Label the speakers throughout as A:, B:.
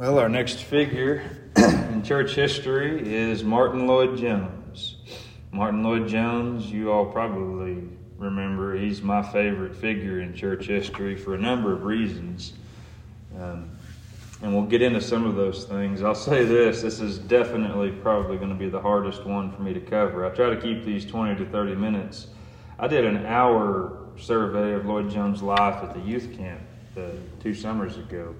A: Well, our next figure in church history is Martyn Lloyd-Jones. Martyn Lloyd-Jones, you all probably remember, he's my favorite figure in church history for a number of reasons. Um, and we'll get into some of those things. I'll say this this is definitely probably going to be the hardest one for me to cover. I try to keep these 20 to 30 minutes. I did an hour survey of Lloyd-Jones' life at the youth camp uh, two summers ago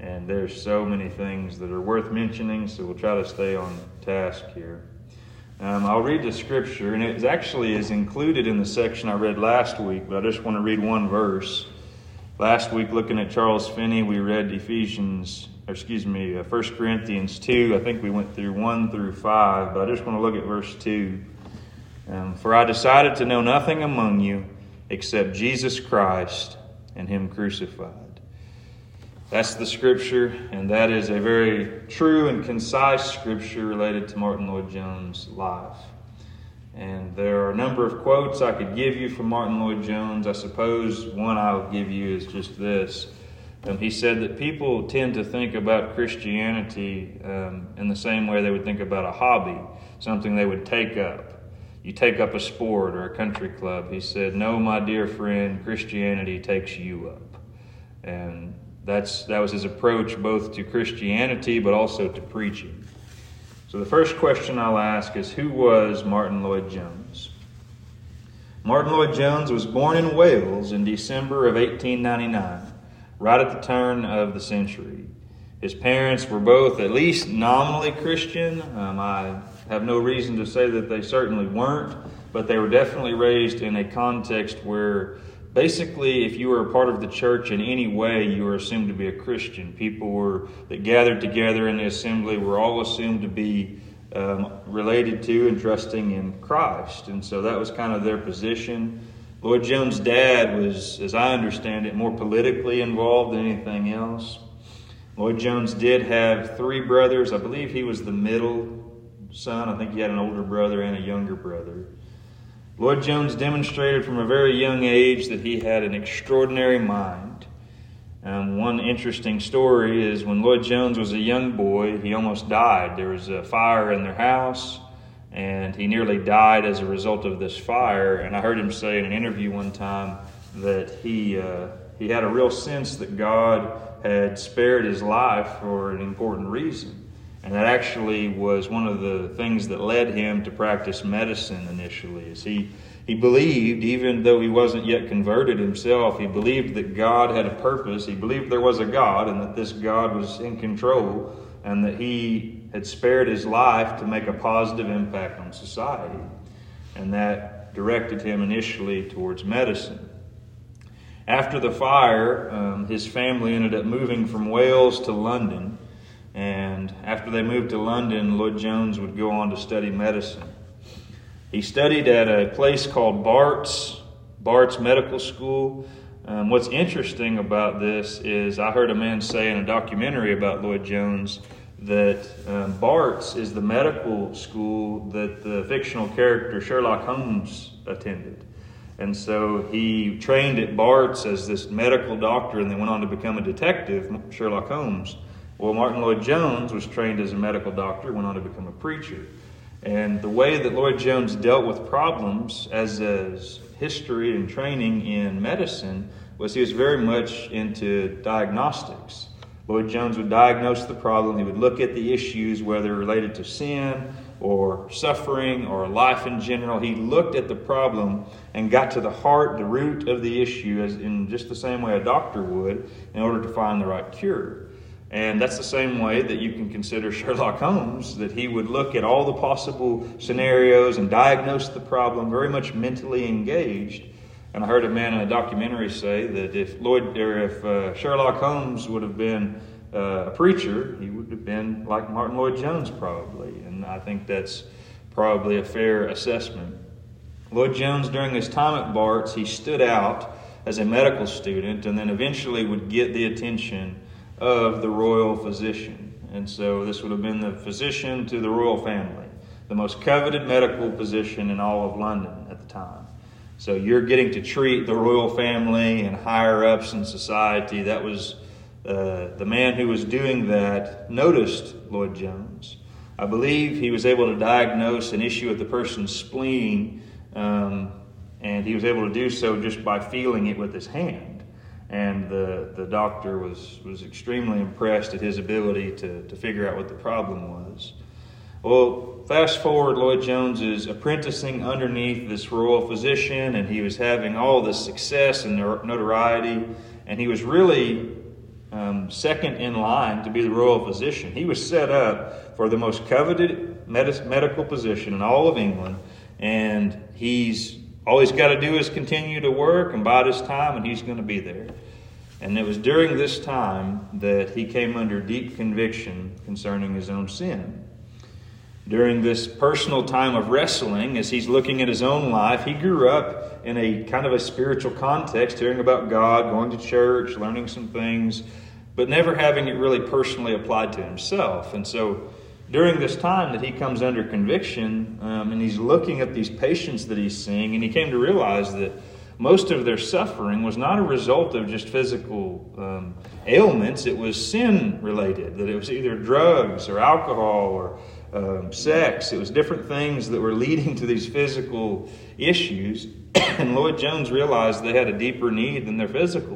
A: and there's so many things that are worth mentioning, so we'll try to stay on task here. Um, I'll read the scripture, and it actually is included in the section I read last week, but I just want to read one verse. Last week, looking at Charles Finney, we read Ephesians, or excuse me, uh, 1 Corinthians 2. I think we went through 1 through 5, but I just want to look at verse 2. Um, For I decided to know nothing among you except Jesus Christ and Him crucified. That's the scripture, and that is a very true and concise scripture related to Martyn Lloyd-Jones' life. And there are a number of quotes I could give you from Martyn Lloyd-Jones. I suppose one I'll give you is just this. Um, he said that people tend to think about Christianity um, in the same way they would think about a hobby, something they would take up. You take up a sport or a country club. He said, No, my dear friend, Christianity takes you up. And that's, that was his approach both to Christianity but also to preaching. So the first question I'll ask is Who was Martyn Lloyd-Jones? Martyn Lloyd-Jones was born in Wales in December of 1899, right at the turn of the century. His parents were both at least nominally Christian. Um, I have no reason to say that they certainly weren't, but they were definitely raised in a context where basically, if you were a part of the church in any way, you were assumed to be a Christian. People were that gathered together in the assembly were all assumed to be um, related to and trusting in Christ, and so that was kind of their position. Lloyd-Jones' dad was, as I understand it, more politically involved than anything else. Lloyd-Jones did have three brothers. I believe he was the middle son. I think he had an older brother and a younger brother. Lloyd-Jones demonstrated from a very young age that he had an extraordinary mind. Um, one interesting story is when Lloyd-Jones was a young boy, he almost died. There was a fire in their house, and he nearly died as a result of this fire. And I heard him say in an interview one time that he, uh, he had a real sense that God had spared his life for an important reason. And that actually was one of the things that led him to practice medicine initially. Is he he believed, even though he wasn't yet converted himself, he believed that God had a purpose. He believed there was a God and that this God was in control and that he had spared his life to make a positive impact on society. And that directed him initially towards medicine. After the fire, um, his family ended up moving from Wales to London. And after they moved to London, Lloyd-Jones would go on to study medicine. He studied at a place called Barts, Barts Medical School. Um, what's interesting about this is I heard a man say in a documentary about Lloyd-Jones that um, Barts is the medical school that the fictional character Sherlock Holmes attended. And so he trained at Barts as this medical doctor and then went on to become a detective, Sherlock Holmes. Well, Martyn Lloyd-Jones was trained as a medical doctor, went on to become a preacher. And the way that Lloyd-Jones dealt with problems as a history and training in medicine was he was very much into diagnostics. Lloyd-Jones would diagnose the problem, he would look at the issues, whether related to sin or suffering or life in general. He looked at the problem and got to the heart, the root of the issue, as in just the same way a doctor would, in order to find the right cure. And that's the same way that you can consider Sherlock Holmes, that he would look at all the possible scenarios and diagnose the problem, very much mentally engaged. And I heard a man in a documentary say that if Lloyd or if uh, Sherlock Holmes would have been uh, a preacher, he would have been like Martyn Lloyd-Jones probably. And I think that's probably a fair assessment. Lloyd-Jones, during his time at Barts, he stood out as a medical student and then eventually would get the attention of the royal physician. And so this would have been the physician to the royal family, the most coveted medical position in all of London at the time. So you're getting to treat the royal family and higher ups in society. That was uh, the man who was doing that noticed Lloyd Jones. I believe he was able to diagnose an issue with the person's spleen, um, and he was able to do so just by feeling it with his hand. And the, the doctor was, was extremely impressed at his ability to, to figure out what the problem was. Well, fast forward, Lloyd Jones is apprenticing underneath this royal physician, and he was having all this success and notoriety, and he was really um, second in line to be the royal physician. He was set up for the most coveted med- medical position in all of England, and he's all he's got to do is continue to work and bide his time, and he's going to be there. And it was during this time that he came under deep conviction concerning his own sin. During this personal time of wrestling, as he's looking at his own life, he grew up in a kind of a spiritual context, hearing about God, going to church, learning some things, but never having it really personally applied to himself. And so during this time that he comes under conviction um, and he's looking at these patients that he's seeing, and he came to realize that most of their suffering was not a result of just physical um, ailments, it was sin related, that it was either drugs or alcohol or um, sex. It was different things that were leading to these physical issues. and Lloyd Jones realized they had a deeper need than their physical.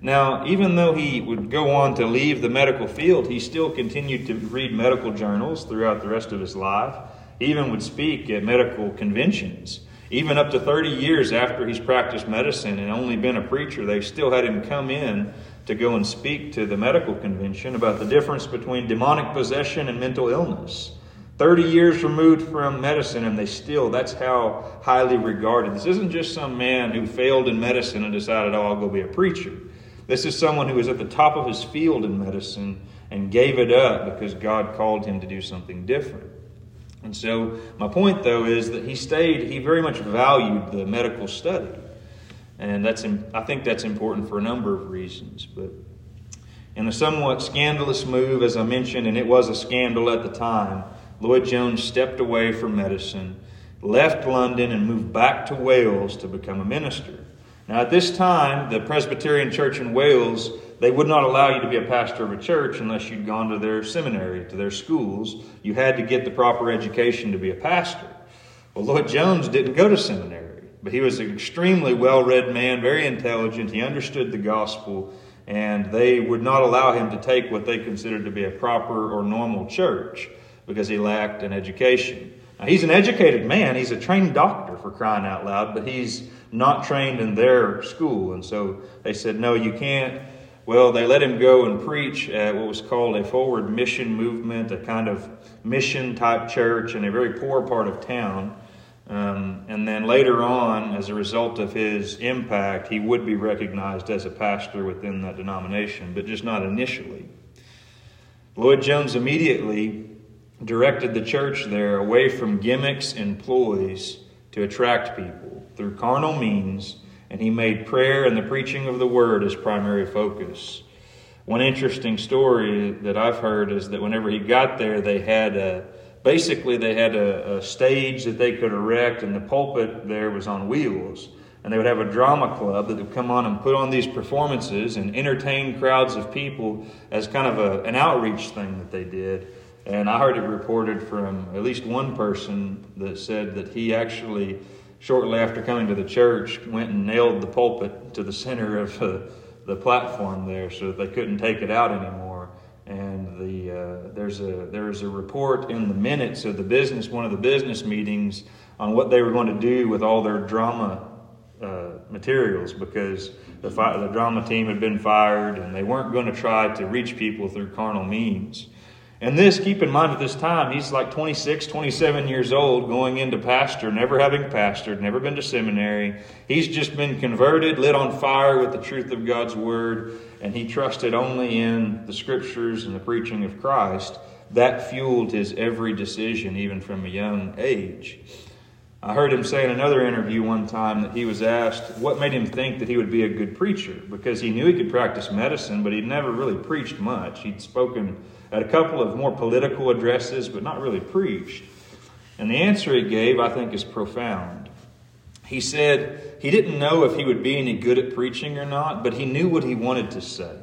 A: Now, even though he would go on to leave the medical field, he still continued to read medical journals throughout the rest of his life. He even would speak at medical conventions. Even up to 30 years after he's practiced medicine and only been a preacher, they still had him come in to go and speak to the medical convention about the difference between demonic possession and mental illness. 30 years removed from medicine, and they still, that's how highly regarded. This isn't just some man who failed in medicine and decided, oh, I'll go be a preacher. This is someone who was at the top of his field in medicine and gave it up because God called him to do something different. And so, my point though is that he stayed, he very much valued the medical study. And that's, I think that's important for a number of reasons. But in a somewhat scandalous move, as I mentioned, and it was a scandal at the time, Lloyd Jones stepped away from medicine, left London, and moved back to Wales to become a minister. Now, at this time, the Presbyterian Church in Wales, they would not allow you to be a pastor of a church unless you'd gone to their seminary, to their schools. You had to get the proper education to be a pastor. Well, Lloyd Jones didn't go to seminary, but he was an extremely well read man, very intelligent. He understood the gospel, and they would not allow him to take what they considered to be a proper or normal church because he lacked an education. Now, he's an educated man, he's a trained doctor for crying out loud, but he's not trained in their school. And so they said, no, you can't. Well, they let him go and preach at what was called a forward mission movement, a kind of mission type church in a very poor part of town. Um, and then later on, as a result of his impact, he would be recognized as a pastor within that denomination, but just not initially. Lloyd Jones immediately directed the church there away from gimmicks and ploys to attract people through carnal means, and he made prayer and the preaching of the word his primary focus. One interesting story that I've heard is that whenever he got there, they had a basically they had a, a stage that they could erect, and the pulpit there was on wheels. And they would have a drama club that would come on and put on these performances and entertain crowds of people as kind of a, an outreach thing that they did. And I heard it reported from at least one person that said that he actually, shortly after coming to the church, went and nailed the pulpit to the center of uh, the platform there so they couldn't take it out anymore. And the, uh, there's, a, there's a report in the minutes of the business, one of the business meetings, on what they were going to do with all their drama uh, materials because the, fi- the drama team had been fired and they weren't going to try to reach people through carnal means. And this, keep in mind at this time, he's like 26, 27 years old, going into pastor, never having pastored, never been to seminary. He's just been converted, lit on fire with the truth of God's word, and he trusted only in the scriptures and the preaching of Christ. That fueled his every decision, even from a young age. I heard him say in another interview one time that he was asked what made him think that he would be a good preacher because he knew he could practice medicine, but he'd never really preached much. He'd spoken at a couple of more political addresses, but not really preached. And the answer he gave, I think, is profound. He said he didn't know if he would be any good at preaching or not, but he knew what he wanted to say.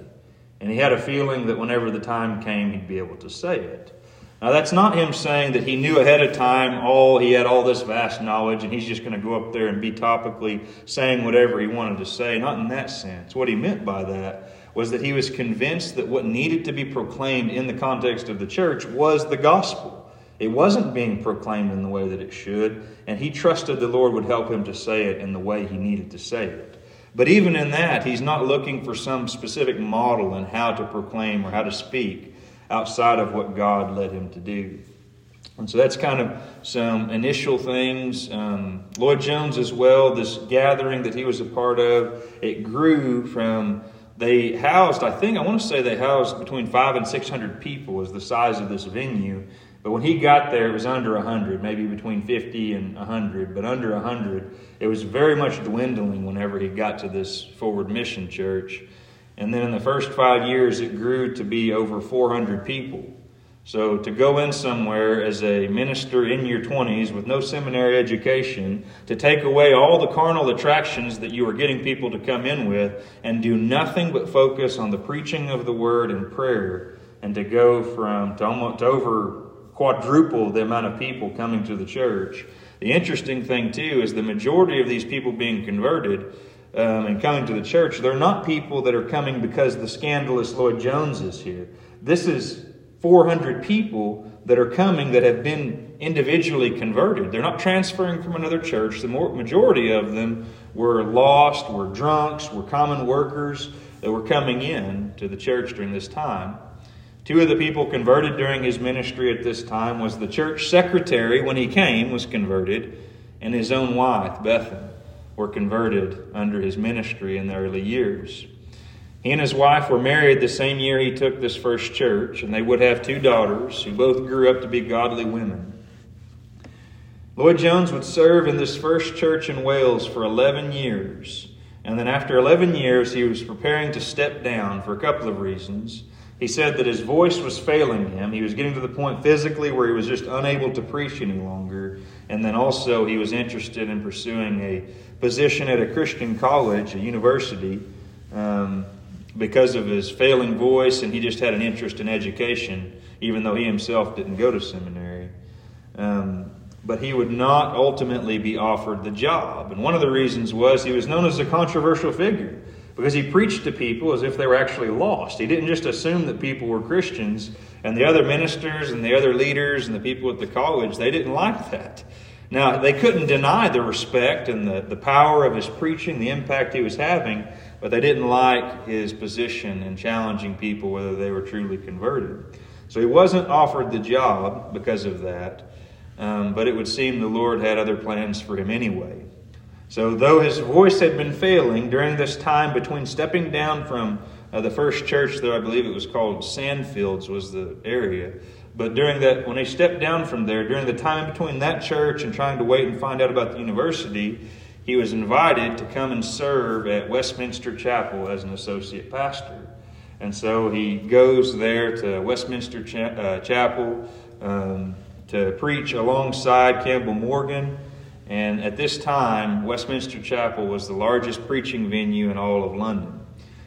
A: and he had a feeling that whenever the time came, he'd be able to say it. Now, that's not him saying that he knew ahead of time all he had all this vast knowledge and he's just going to go up there and be topically saying whatever he wanted to say. Not in that sense. What he meant by that was that he was convinced that what needed to be proclaimed in the context of the church was the gospel. It wasn't being proclaimed in the way that it should, and he trusted the Lord would help him to say it in the way he needed to say it. But even in that, he's not looking for some specific model in how to proclaim or how to speak outside of what God led him to do. And so that's kind of some initial things. Um, Lloyd Jones, as well, this gathering that he was a part of, it grew from, they housed, I think, I want to say they housed between five and 600 people, was the size of this venue. But when he got there, it was under 100, maybe between 50 and 100, but under 100. It was very much dwindling whenever he got to this Forward Mission Church. And then in the first five years, it grew to be over 400 people. So to go in somewhere as a minister in your 20s with no seminary education, to take away all the carnal attractions that you were getting people to come in with, and do nothing but focus on the preaching of the word and prayer, and to go from to almost to over quadruple the amount of people coming to the church. The interesting thing, too, is the majority of these people being converted um, and coming to the church, they're not people that are coming because the scandalous Lloyd Jones is here. This is 400 people that are coming that have been individually converted. They're not transferring from another church. The majority of them were lost, were drunks, were common workers that were coming in to the church during this time. Two of the people converted during his ministry at this time was the church secretary when he came was converted, and his own wife, Bethan, were converted under his ministry in the early years. He and his wife were married the same year he took this first church, and they would have two daughters who both grew up to be godly women. Lloyd Jones would serve in this first church in Wales for 11 years, and then after 11 years, he was preparing to step down for a couple of reasons. He said that his voice was failing him. He was getting to the point physically where he was just unable to preach any longer. And then also, he was interested in pursuing a position at a Christian college, a university, um, because of his failing voice, and he just had an interest in education, even though he himself didn't go to seminary. Um, but he would not ultimately be offered the job. And one of the reasons was he was known as a controversial figure because he preached to people as if they were actually lost. He didn't just assume that people were Christians, and the other ministers and the other leaders and the people at the college, they didn't like that. Now, they couldn't deny the respect and the, the power of his preaching, the impact he was having, but they didn't like his position in challenging people whether they were truly converted. So he wasn't offered the job because of that, um, but it would seem the Lord had other plans for him anyway. So, though his voice had been failing during this time between stepping down from uh, the first church there, I believe it was called Sandfields, was the area. But during that, when he stepped down from there, during the time between that church and trying to wait and find out about the university, he was invited to come and serve at Westminster Chapel as an associate pastor. And so he goes there to Westminster uh, Chapel um, to preach alongside Campbell Morgan. And at this time, Westminster Chapel was the largest preaching venue in all of London.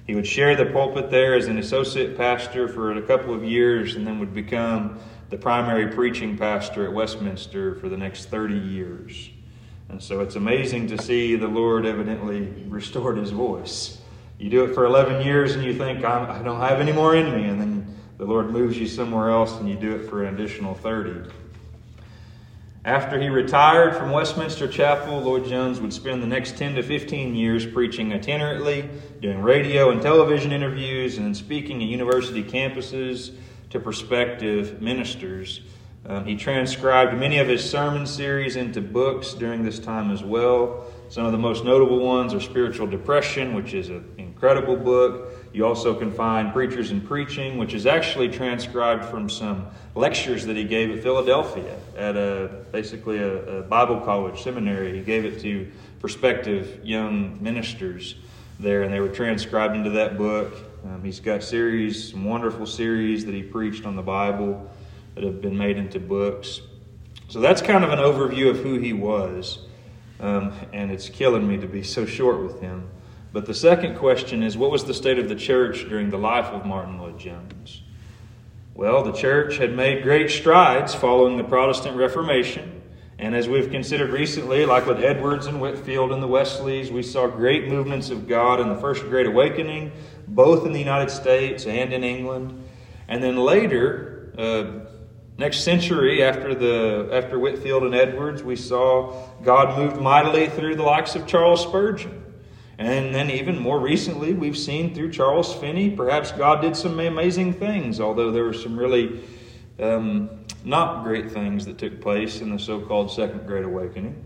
A: He would share the pulpit there as an associate pastor for a couple of years and then would become the primary preaching pastor at Westminster for the next 30 years. And so it's amazing to see the Lord evidently restored his voice. You do it for 11 years and you think, I don't have any more in me. And then the Lord moves you somewhere else and you do it for an additional 30. After he retired from Westminster Chapel, Lloyd Jones would spend the next 10 to 15 years preaching itinerantly, doing radio and television interviews, and speaking at university campuses to prospective ministers. Um, he transcribed many of his sermon series into books during this time as well. Some of the most notable ones are Spiritual Depression, which is an incredible book. You also can find Preachers and Preaching, which is actually transcribed from some lectures that he gave at Philadelphia at a basically a, a Bible college seminary. He gave it to prospective young ministers there, and they were transcribed into that book. Um, he's got series, some wonderful series that he preached on the Bible that have been made into books. So that's kind of an overview of who he was. Um, and it's killing me to be so short with him. But the second question is what was the state of the church during the life of Martyn Lloyd Jones? Well, the church had made great strides following the Protestant Reformation. And as we've considered recently, like with Edwards and Whitefield and the Wesleys, we saw great movements of God in the First Great Awakening, both in the United States and in England. And then later, uh, next century after the after Whitefield and Edwards, we saw God moved mightily through the likes of Charles Spurgeon. And then, even more recently, we've seen through Charles Finney, perhaps God did some amazing things, although there were some really um, not great things that took place in the so called Second Great Awakening.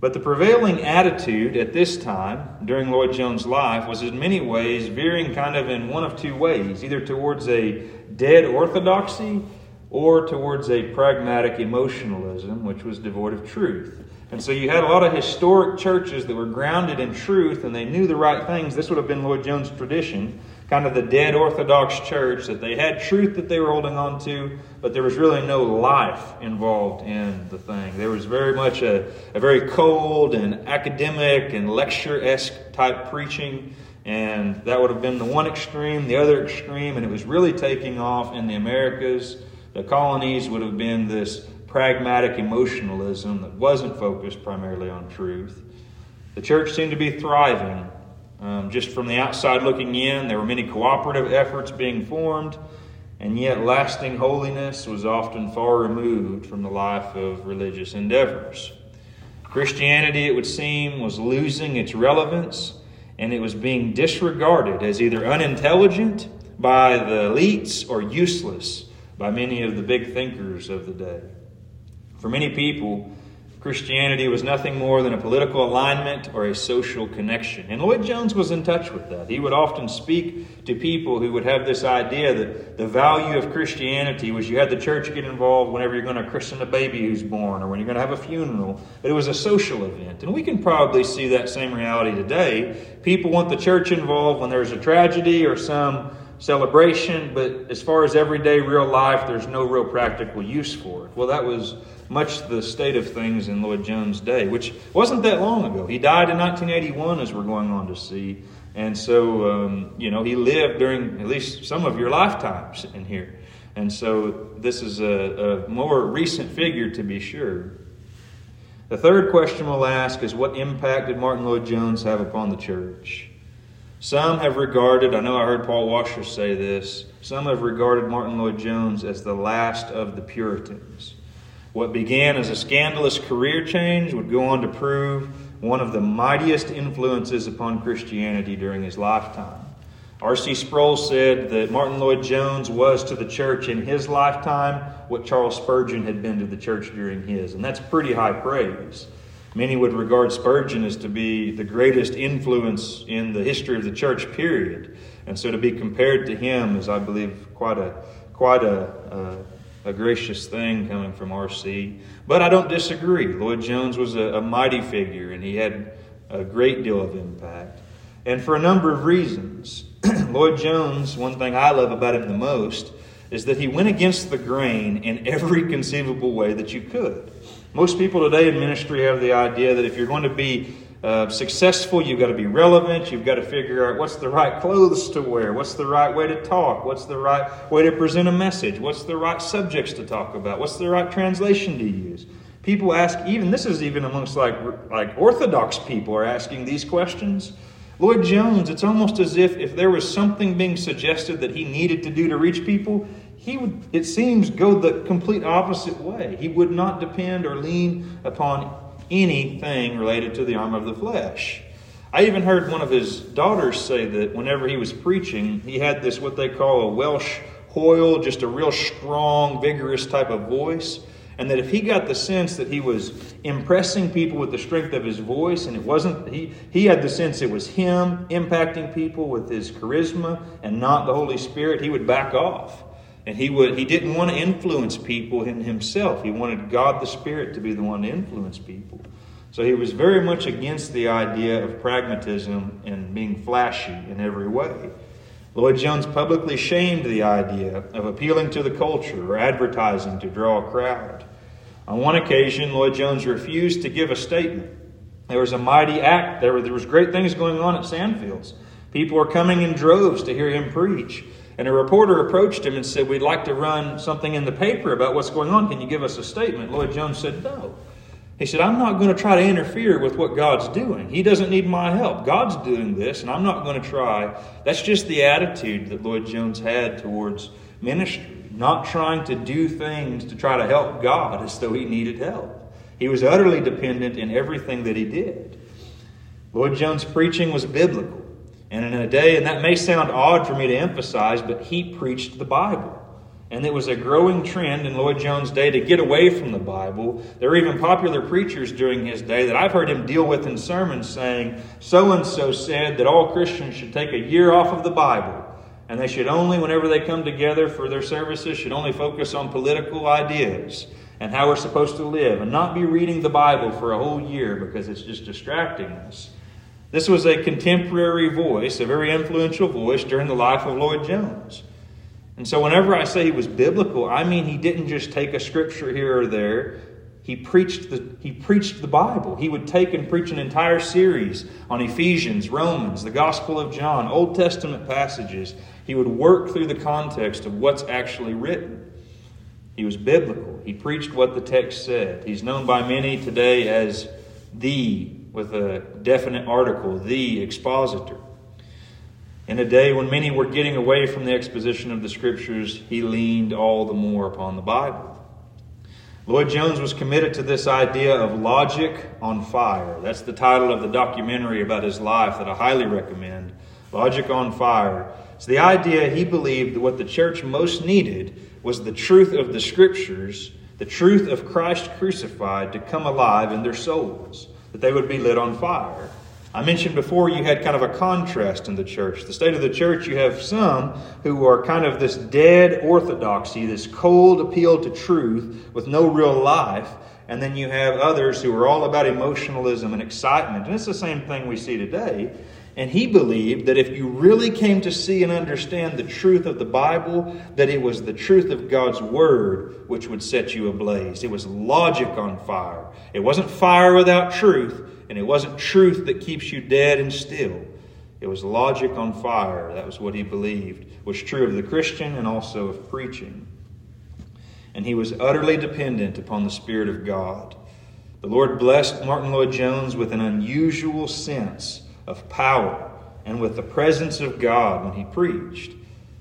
A: But the prevailing attitude at this time during Lloyd Jones' life was in many ways veering kind of in one of two ways either towards a dead orthodoxy or towards a pragmatic emotionalism, which was devoid of truth. And so you had a lot of historic churches that were grounded in truth and they knew the right things. This would have been Lloyd Jones' tradition, kind of the dead Orthodox church, that they had truth that they were holding on to, but there was really no life involved in the thing. There was very much a, a very cold and academic and lecture esque type preaching. And that would have been the one extreme, the other extreme, and it was really taking off in the Americas. The colonies would have been this pragmatic emotionalism that wasn't focused primarily on truth. The church seemed to be thriving. Um, just from the outside looking in, there were many cooperative efforts being formed, and yet lasting holiness was often far removed from the life of religious endeavors. Christianity, it would seem, was losing its relevance, and it was being disregarded as either unintelligent by the elites or useless by many of the big thinkers of the day. For many people, Christianity was nothing more than a political alignment or a social connection. And Lloyd Jones was in touch with that. He would often speak to people who would have this idea that the value of Christianity was you had the church get involved whenever you're going to christen a baby who's born or when you're going to have a funeral, but it was a social event. And we can probably see that same reality today. People want the church involved when there's a tragedy or some celebration, but as far as everyday real life, there's no real practical use for it. Well, that was much the state of things in Lloyd Jones' day, which wasn't that long ago. He died in 1981, as we're going on to see. And so, um, you know, he lived during at least some of your lifetimes in here. And so, this is a, a more recent figure to be sure. The third question we'll ask is what impact did Martyn Lloyd Jones have upon the church? Some have regarded, I know I heard Paul Washer say this, some have regarded Martyn Lloyd Jones as the last of the Puritans. What began as a scandalous career change would go on to prove one of the mightiest influences upon Christianity during his lifetime. R.C. Sproul said that Martyn Lloyd Jones was to the church in his lifetime what Charles Spurgeon had been to the church during his, and that's pretty high praise. Many would regard Spurgeon as to be the greatest influence in the history of the church, period. And so to be compared to him is, I believe, quite a quite a, a a gracious thing coming from RC. But I don't disagree. Lloyd Jones was a, a mighty figure and he had a great deal of impact. And for a number of reasons. Lloyd Jones, one thing I love about him the most, is that he went against the grain in every conceivable way that you could. Most people today in ministry have the idea that if you're going to be uh, successful, you've got to be relevant. You've got to figure out what's the right clothes to wear, what's the right way to talk, what's the right way to present a message, what's the right subjects to talk about, what's the right translation to use. People ask, even this is even amongst like like Orthodox people are asking these questions. Lloyd Jones, it's almost as if if there was something being suggested that he needed to do to reach people, he would, it seems, go the complete opposite way. He would not depend or lean upon anything related to the arm of the flesh. I even heard one of his daughters say that whenever he was preaching, he had this what they call a Welsh hwyl, just a real strong, vigorous type of voice. And that if he got the sense that he was impressing people with the strength of his voice, and it wasn't, he, he had the sense it was him impacting people with his charisma and not the Holy Spirit, he would back off. And he would he didn't want to influence people in himself. He wanted God the Spirit to be the one to influence people. So he was very much against the idea of pragmatism and being flashy in every way. Lloyd Jones publicly shamed the idea of appealing to the culture or advertising to draw a crowd. On one occasion, Lloyd Jones refused to give a statement. There was a mighty act. There, were, there was great things going on at Sandfields. People were coming in droves to hear him preach. And a reporter approached him and said, We'd like to run something in the paper about what's going on. Can you give us a statement? Lloyd Jones said, No. He said, I'm not going to try to interfere with what God's doing. He doesn't need my help. God's doing this, and I'm not going to try. That's just the attitude that Lloyd Jones had towards ministry. Not trying to do things to try to help God as though he needed help. He was utterly dependent in everything that he did. Lloyd Jones' preaching was biblical. And in a day, and that may sound odd for me to emphasize, but he preached the Bible. And it was a growing trend in Lloyd Jones' day to get away from the Bible. There were even popular preachers during his day that I've heard him deal with in sermons saying, so and so said that all Christians should take a year off of the Bible. And they should only, whenever they come together for their services, should only focus on political ideas and how we're supposed to live and not be reading the Bible for a whole year because it's just distracting us. This was a contemporary voice, a very influential voice during the life of Lloyd Jones. And so, whenever I say he was biblical, I mean he didn't just take a scripture here or there. He preached the, he preached the Bible. He would take and preach an entire series on Ephesians, Romans, the Gospel of John, Old Testament passages. He would work through the context of what's actually written. He was biblical. He preached what the text said. He's known by many today as the, with a definite article, the expositor. In a day when many were getting away from the exposition of the Scriptures, he leaned all the more upon the Bible. Lloyd Jones was committed to this idea of logic on fire. That's the title of the documentary about his life that I highly recommend. Logic on Fire. It's the idea he believed that what the church most needed was the truth of the Scriptures, the truth of Christ crucified to come alive in their souls, that they would be lit on fire. I mentioned before you had kind of a contrast in the church. The state of the church, you have some who are kind of this dead orthodoxy, this cold appeal to truth with no real life. And then you have others who are all about emotionalism and excitement. And it's the same thing we see today. And he believed that if you really came to see and understand the truth of the Bible, that it was the truth of God's Word which would set you ablaze. It was logic on fire. It wasn't fire without truth, and it wasn't truth that keeps you dead and still. It was logic on fire. That was what he believed was true of the Christian and also of preaching. And he was utterly dependent upon the Spirit of God. The Lord blessed Martyn Lloyd Jones with an unusual sense of power and with the presence of God when he preached.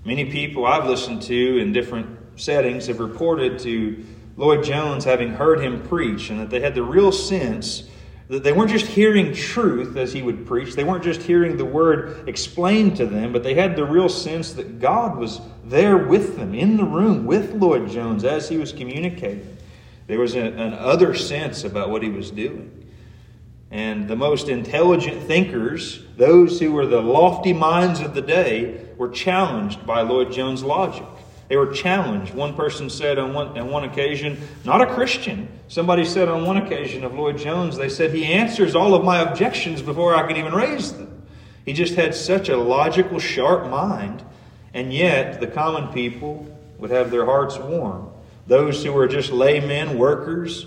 A: Many people I've listened to in different settings have reported to Lloyd Jones having heard him preach and that they had the real sense that they weren't just hearing truth as he would preach, they weren't just hearing the word explained to them, but they had the real sense that God was there with them, in the room with Lloyd Jones as he was communicating. There was an other sense about what he was doing. And the most intelligent thinkers, those who were the lofty minds of the day, were challenged by Lloyd Jones' logic. They were challenged. One person said on one, on one occasion, not a Christian, somebody said on one occasion of Lloyd Jones, they said, he answers all of my objections before I can even raise them. He just had such a logical, sharp mind, and yet the common people would have their hearts warm. Those who were just laymen, workers,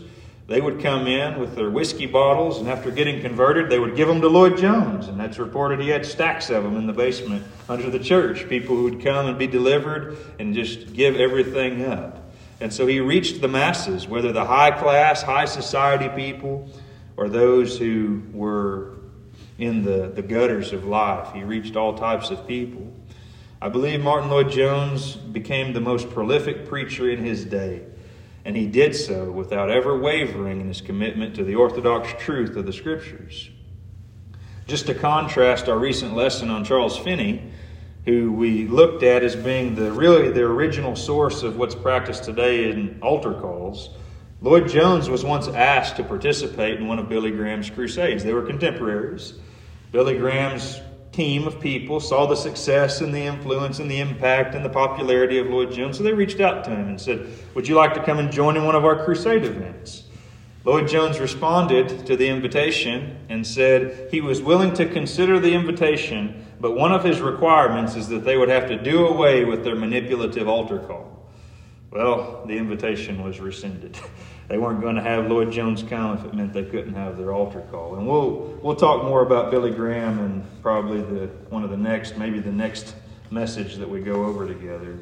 A: they would come in with their whiskey bottles, and after getting converted, they would give them to Lloyd Jones. And that's reported he had stacks of them in the basement under the church. People who would come and be delivered and just give everything up. And so he reached the masses, whether the high class, high society people, or those who were in the, the gutters of life. He reached all types of people. I believe Martyn Lloyd Jones became the most prolific preacher in his day and he did so without ever wavering in his commitment to the orthodox truth of the Scriptures. Just to contrast our recent lesson on Charles Finney, who we looked at as being the really the original source of what's practiced today in altar calls, Lloyd Jones was once asked to participate in one of Billy Graham's crusades. They were contemporaries. Billy Graham's team of people saw the success and the influence and the impact and the popularity of Lloyd Jones, so they reached out to him and said, Would you like to come and join in one of our crusade events? Lloyd Jones responded to the invitation and said he was willing to consider the invitation, but one of his requirements is that they would have to do away with their manipulative altar call. Well, the invitation was rescinded. they weren't going to have Lloyd Jones come if it meant they couldn't have their altar call. And we'll we'll talk more about Billy Graham and probably the one of the next, maybe the next message that we go over together.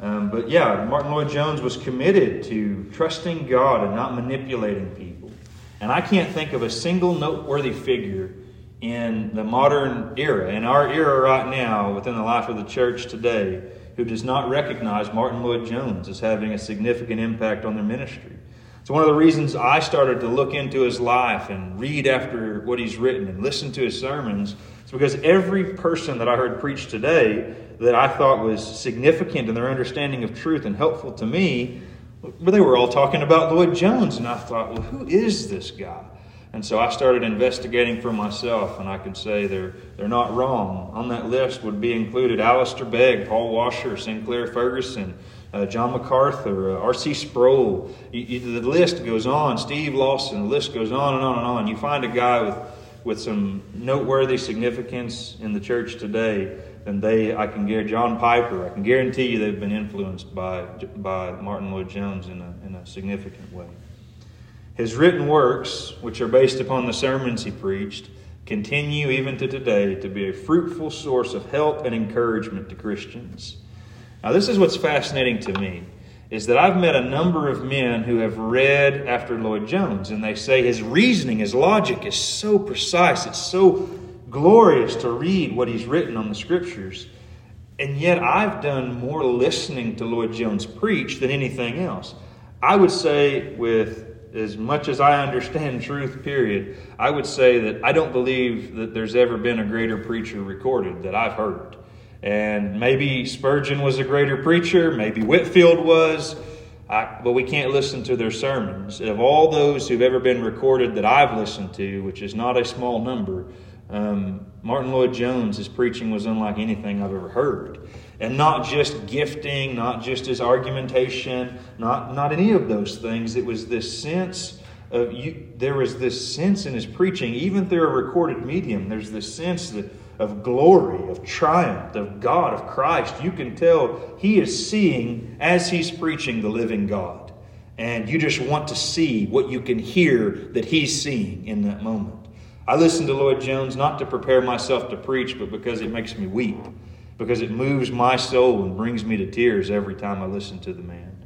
A: Um, but yeah, Martyn Lloyd-Jones was committed to trusting God and not manipulating people. And I can't think of a single noteworthy figure in the modern era, in our era right now, within the life of the church today, who does not recognize Martyn Lloyd-Jones as having a significant impact on their ministry. It's one of the reasons I started to look into his life and read after what he's written and listen to his sermons. It's because every person that I heard preach today that I thought was significant in their understanding of truth and helpful to me, they were all talking about Lloyd Jones. And I thought, well, who is this guy? And so I started investigating for myself, and I can say they're, they're not wrong. On that list would be included Alistair Begg, Paul Washer, Sinclair Ferguson, uh, John MacArthur, uh, R.C. Sproul. You, you, the list goes on. Steve Lawson. The list goes on and on and on. You find a guy with, with some noteworthy significance in the church today, and they, I can guarantee, John Piper, I can guarantee you they've been influenced by, by Martyn Lloyd-Jones in a, in a significant way. His written works, which are based upon the sermons he preached, continue even to today to be a fruitful source of help and encouragement to Christians. Now, this is what's fascinating to me is that I've met a number of men who have read after Lloyd Jones, and they say his reasoning, his logic is so precise, it's so glorious to read what he's written on the scriptures. And yet, I've done more listening to Lloyd Jones preach than anything else. I would say, with as much as I understand truth, period, I would say that I don't believe that there's ever been a greater preacher recorded that I've heard. And maybe Spurgeon was a greater preacher, maybe Whitefield was, I, but we can't listen to their sermons. Of all those who've ever been recorded that I've listened to, which is not a small number, um, Martyn Lloyd-Jones, preaching was unlike anything I've ever heard. And not just gifting, not just his argumentation, not, not any of those things. It was this sense of you, there was this sense in his preaching, even through a recorded medium, there's this sense that, of glory, of triumph, of God, of Christ. You can tell he is seeing as he's preaching the living God. And you just want to see what you can hear that he's seeing in that moment. I listen to Lloyd Jones not to prepare myself to preach, but because it makes me weep because it moves my soul and brings me to tears every time I listen to the man.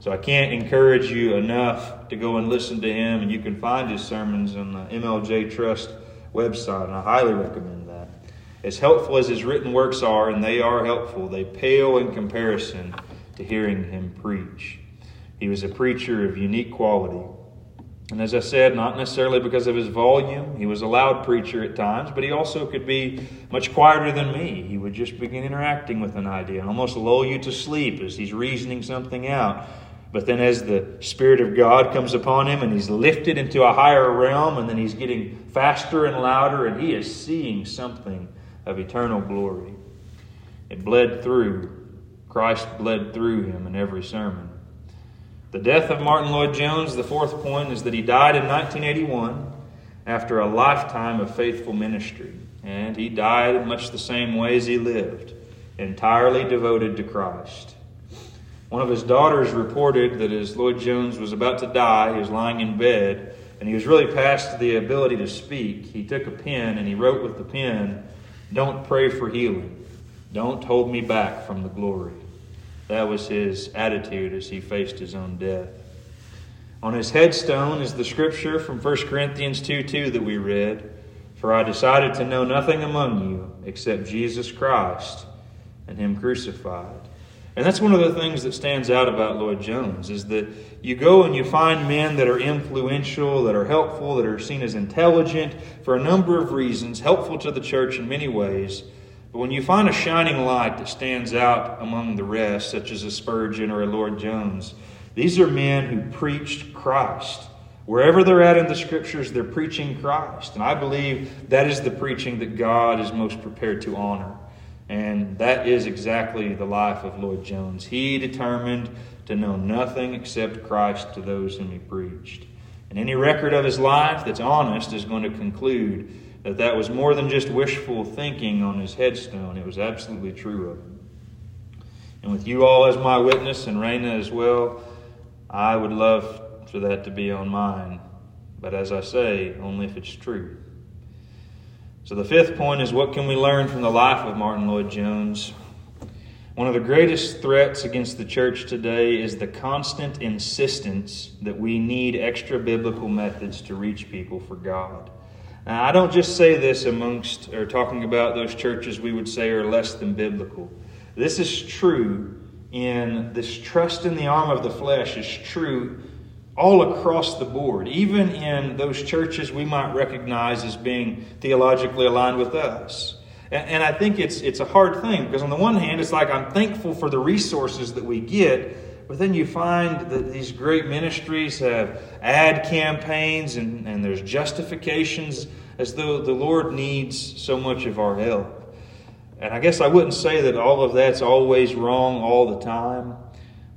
A: So I can't encourage you enough to go and listen to him, and you can find his sermons on the MLJ Trust website, and I highly recommend that. As helpful as his written works are, and they are helpful, they pale in comparison to hearing him preach. He was a preacher of unique quality and as I said, not necessarily because of his volume. He was a loud preacher at times, but he also could be much quieter than me. He would just begin interacting with an idea and almost lull you to sleep as he's reasoning something out. But then, as the Spirit of God comes upon him and he's lifted into a higher realm, and then he's getting faster and louder, and he is seeing something of eternal glory. It bled through. Christ bled through him in every sermon. The death of Martyn Lloyd-Jones, the fourth point, is that he died in 1981 after a lifetime of faithful ministry. And he died much the same way as he lived, entirely devoted to Christ. One of his daughters reported that as Lloyd-Jones was about to die, he was lying in bed, and he was really past the ability to speak. He took a pen and he wrote with the pen, Don't pray for healing. Don't hold me back from the glory. That was his attitude as he faced his own death. On his headstone is the scripture from 1 Corinthians 2 2 that we read For I decided to know nothing among you except Jesus Christ and Him crucified. And that's one of the things that stands out about Lloyd Jones is that you go and you find men that are influential, that are helpful, that are seen as intelligent for a number of reasons, helpful to the church in many ways. But when you find a shining light that stands out among the rest, such as a Spurgeon or a Lloyd Jones, these are men who preached Christ. Wherever they're at in the scriptures, they're preaching Christ. And I believe that is the preaching that God is most prepared to honor. And that is exactly the life of Lloyd Jones. He determined to know nothing except Christ to those whom he preached. And any record of his life that's honest is going to conclude that that was more than just wishful thinking on his headstone. It was absolutely true of him. And with you all as my witness and Raina as well, I would love for that to be on mine. But as I say, only if it's true. So the fifth point is what can we learn from the life of Martyn Lloyd-Jones? One of the greatest threats against the church today is the constant insistence that we need extra biblical methods to reach people for God. Now, I don't just say this amongst or talking about those churches we would say are less than biblical. This is true in this trust in the arm of the flesh is true all across the board, even in those churches we might recognize as being theologically aligned with us. And, and I think it's, it's a hard thing because, on the one hand, it's like I'm thankful for the resources that we get, but then you find that these great ministries have ad campaigns and, and there's justifications as though the Lord needs so much of our help. And I guess I wouldn't say that all of that's always wrong all the time,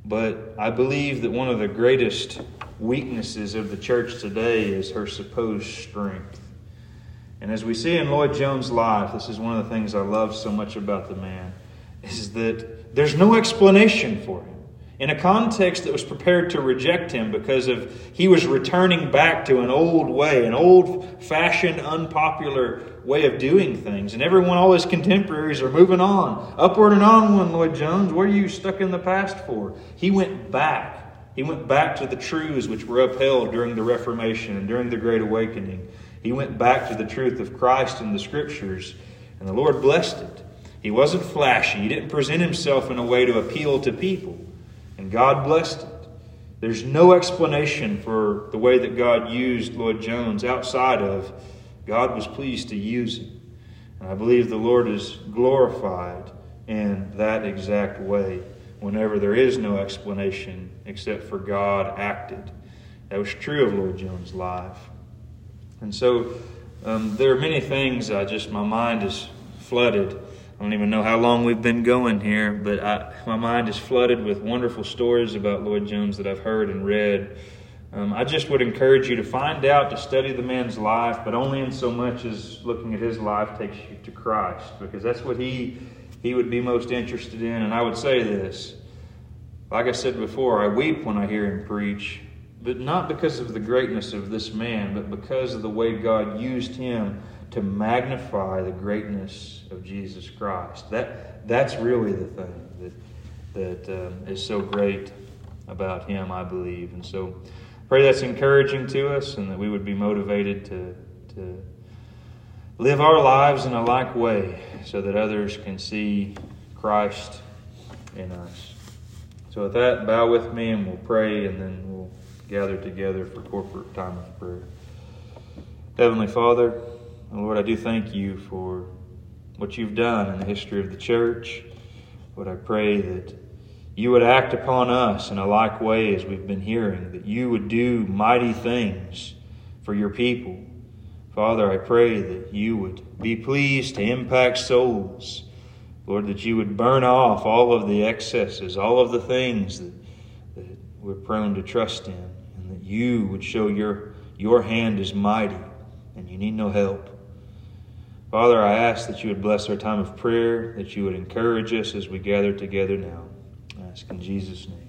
A: but I believe that one of the greatest weaknesses of the church today is her supposed strength. And as we see in Lloyd-Jones' life, this is one of the things I love so much about the man, is that there's no explanation for him. In a context that was prepared to reject him because of he was returning back to an old way, an old fashioned, unpopular way of doing things. And everyone, all his contemporaries, are moving on. Upward and onward, Lloyd-Jones. What are you stuck in the past for? He went back. He went back to the truths which were upheld during the Reformation and during the Great Awakening. He went back to the truth of Christ and the Scriptures, and the Lord blessed it. He wasn't flashy. He didn't present himself in a way to appeal to people, God blessed it. There's no explanation for the way that God used Lloyd-Jones outside of God was pleased to use him. And I believe the Lord is glorified in that exact way whenever there is no explanation except for God acted. That was true of Lloyd-Jones' life. And so um, there are many things I just, my mind is flooded. I don't even know how long we've been going here, but I, my mind is flooded with wonderful stories about Lloyd-Jones that I've heard and read. Um, I just would encourage you to find out, to study the man's life, but only in so much as looking at his life takes you to Christ, because that's what he, he would be most interested in. And I would say this like I said before, I weep when I hear him preach but not because of the greatness of this man, but because of the way God used him to magnify the greatness of Jesus Christ. That, that's really the thing that, that um, is so great about him, I believe. And so pray that's encouraging to us and that we would be motivated to, to live our lives in a like way so that others can see Christ in us. So, with that, bow with me and we'll pray and then we'll gather together for corporate time of prayer. Heavenly Father, Lord, I do thank you for what you've done in the history of the church. Lord, I pray that you would act upon us in a like way as we've been hearing, that you would do mighty things for your people. Father, I pray that you would be pleased to impact souls. Lord, that you would burn off all of the excesses, all of the things that, that we're prone to trust in and that you would show your, your hand is mighty and you need no help. Father, I ask that you would bless our time of prayer, that you would encourage us as we gather together now. I ask in Jesus' name.